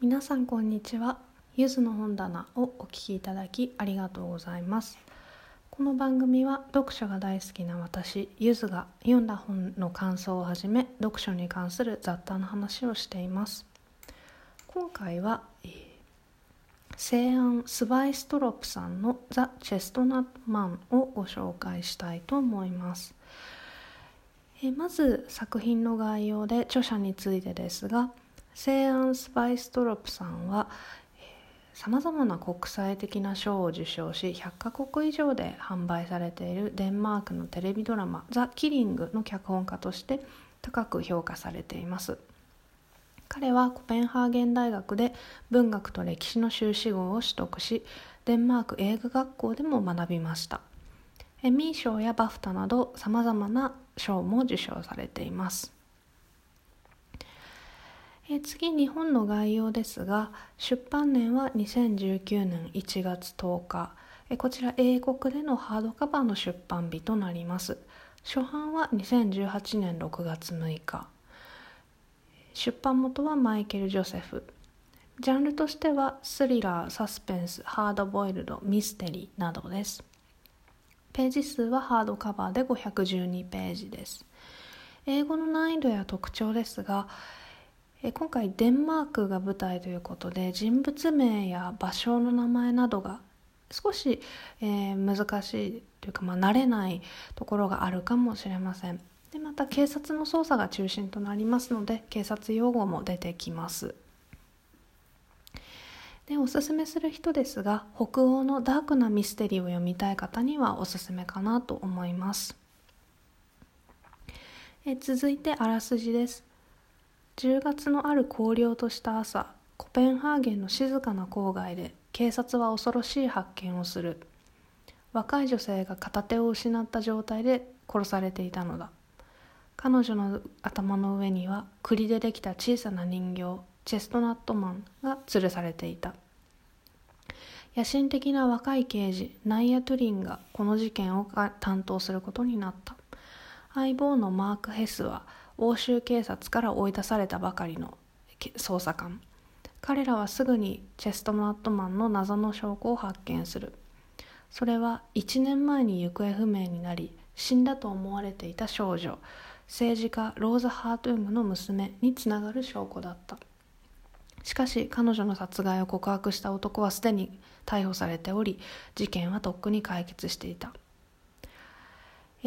皆さんこんにちは。ゆずの本棚をお聞きいただきありがとうございます。この番組は読書が大好きな私ゆずが読んだ本の感想をはじめ読書に関する雑多な話をしています。今回は、えー、西安スバイストロップさんのザ・チェストナットマンをご紹介したいと思います。えまず作品の概要で著者についてですが西安スパイストロップさんはさまざまな国際的な賞を受賞し100カ国以上で販売されているデンマークのテレビドラマ「ザ・キリング」の脚本家として高く評価されています。彼はコペンハーゲン大学で文学と歴史の修士号を取得しデンマーク映画学校でも学びました。エミー賞やバフタなどさまざまな賞も受賞されています。え次日本の概要ですが出版年は2019年1月10日えこちら英国でのハードカバーの出版日となります。初版は2018年6月6日出版元はマイケル・ジョセフ。ジャンルとしてはスリラー、サスペンス、ハードボイルド、ミステリーなどです。ページ数はハードカバーで512ページです。英語の難易度や特徴ですが今回デンマークが舞台ということで人物名や場所の名前などが少し、えー、難しいというか、まあ、慣れないところがあるかもしれません。でまた警察の捜査が中心となりますので警察用語も出てきます。でおすすめする人ですが北欧のダークなミステリーを読みたい方にはおすすめかなと思います。え続いてあらすじです。10月のある荒涼とした朝コペンハーゲンの静かな郊外で警察は恐ろしい発見をする。若い女性が片手を失った状態で殺されていたのだ。彼女の頭の上には栗でできた小さな人形チェストナットマンが吊るされていた。野心的な若い刑事ナイア・トゥリンがこの事件を担当することになった。相棒のマーク・ヘスは欧州警察から追い出されたばかりの捜査官。彼らはすぐにチェストナットマンの謎の証拠を発見する。それは1年前に行方不明になり死んだと思われていた少女政治家ローザ・ハートゥングの娘につながる証拠だった。しかし彼女の殺害を告白した男はすでに逮捕されており事件はとっくに解決していた。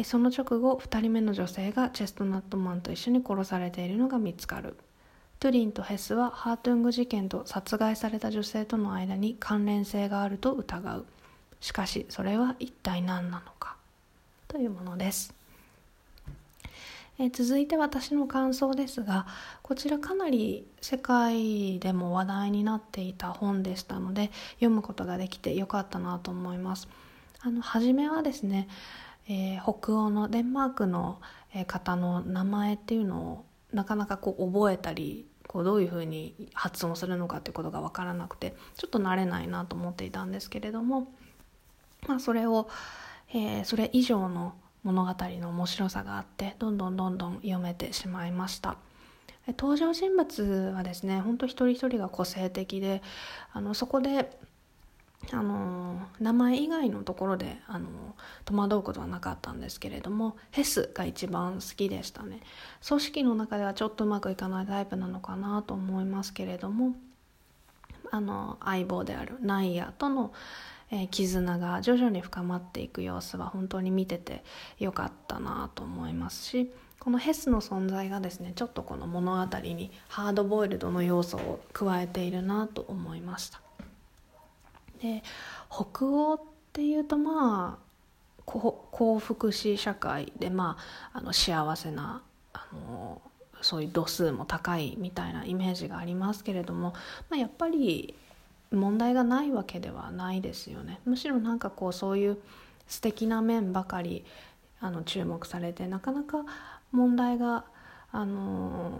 その直後2人目の女性がチェストナットマンと一緒に殺されているのが見つかる。トゥリンとヘスはハートゥング事件と殺害された女性との間に関連性があると疑う。しかしそれは一体何なのか。というものです。え続いて私の感想ですがこちらかなり世界でも話題になっていた本でしたので読むことができてよかったなと思います。あの初めはですねえー、北欧のデンマークの方の名前っていうのをなかなかこう覚えたりこうどういうふうに発音するのかっていうことが分からなくてちょっと慣れないなと思っていたんですけれども、まあ、それを、えー、それ以上の物語の面白さがあってどんどんどんどん読めてしまいました。登場人物はですね本当一人一人が個性的であのそこであの名前以外のところであの戸惑うことはなかったんですけれどもヘスが一番好きでしたね組織の中ではちょっとうまくいかないタイプなのかなと思いますけれどもあの相棒であるナイアとの、えー、絆が徐々に深まっていく様子は本当に見ててよかったなと思いますしこのヘスの存在がですねちょっとこの物語にハードボイルドの要素を加えているなと思いました。で北欧っていうとまあ幸福し社会で、まあ、あの幸せなあのそういう度数も高いみたいなイメージがありますけれども、まあ、やっぱり問題がないわけではないですよね。むしろなんかこうそういう素敵な面ばかりあの注目されてなかなか問題があの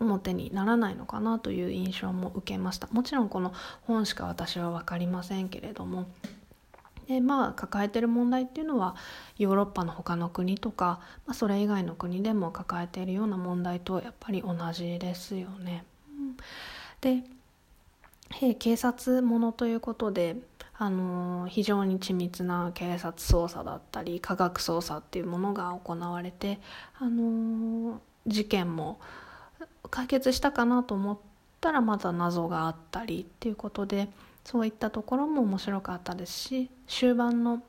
表にならないのかなという印象も受けましたもちろんこの本しか私は分かりませんけれどもでまあ抱えてる問題っていうのはヨーロッパの他の国とか、まあ、それ以外の国でも抱えているような問題とやっぱり同じですよね。で、警察ものということで、あの非常に緻密な警察捜査だったり科学捜査っていうものが行われて、あの事件も解決したかなと思ったらまだ謎があったりっていうことでそういったところも面白かったですし終盤の、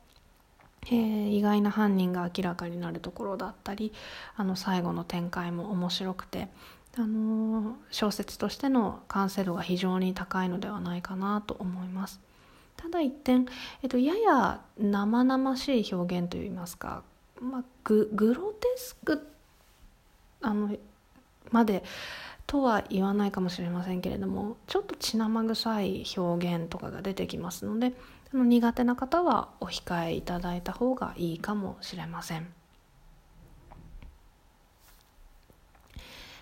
えー、意外な犯人が明らかになるところだったりあの最後の展開も面白くて、あのー、小説としての完成度が非常に高いのではないかなと思います。ただ一点、えっと、やや生々しい表現といいますか、まあ、ググロテスクあのまでとは言わないかもしれませんけれどもちょっと血生臭い表現とかが出てきますので苦手な方はお控えいただいた方がいいかもしれません。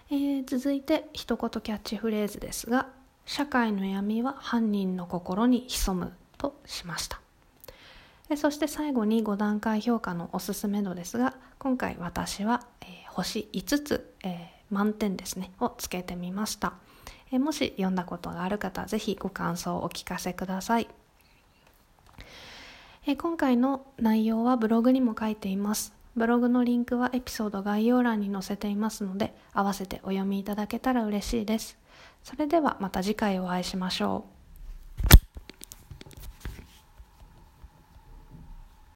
えー、続いて一言キャッチフレーズですが「社会の闇は犯人の心に潜む」としましたそして最後に5段階評価のおすすめ度ですが今回私は、えー、星5つ、えー満点ですね。をつけてみました、えもし読んだことがある方是非ご感想をお聞かせください、え今回の内容はブログにも書いています。ブログのリンクはエピソード概要欄に載せていますので合わせてお読みいただけたら嬉しいです。それではまた次回お会いしましょう。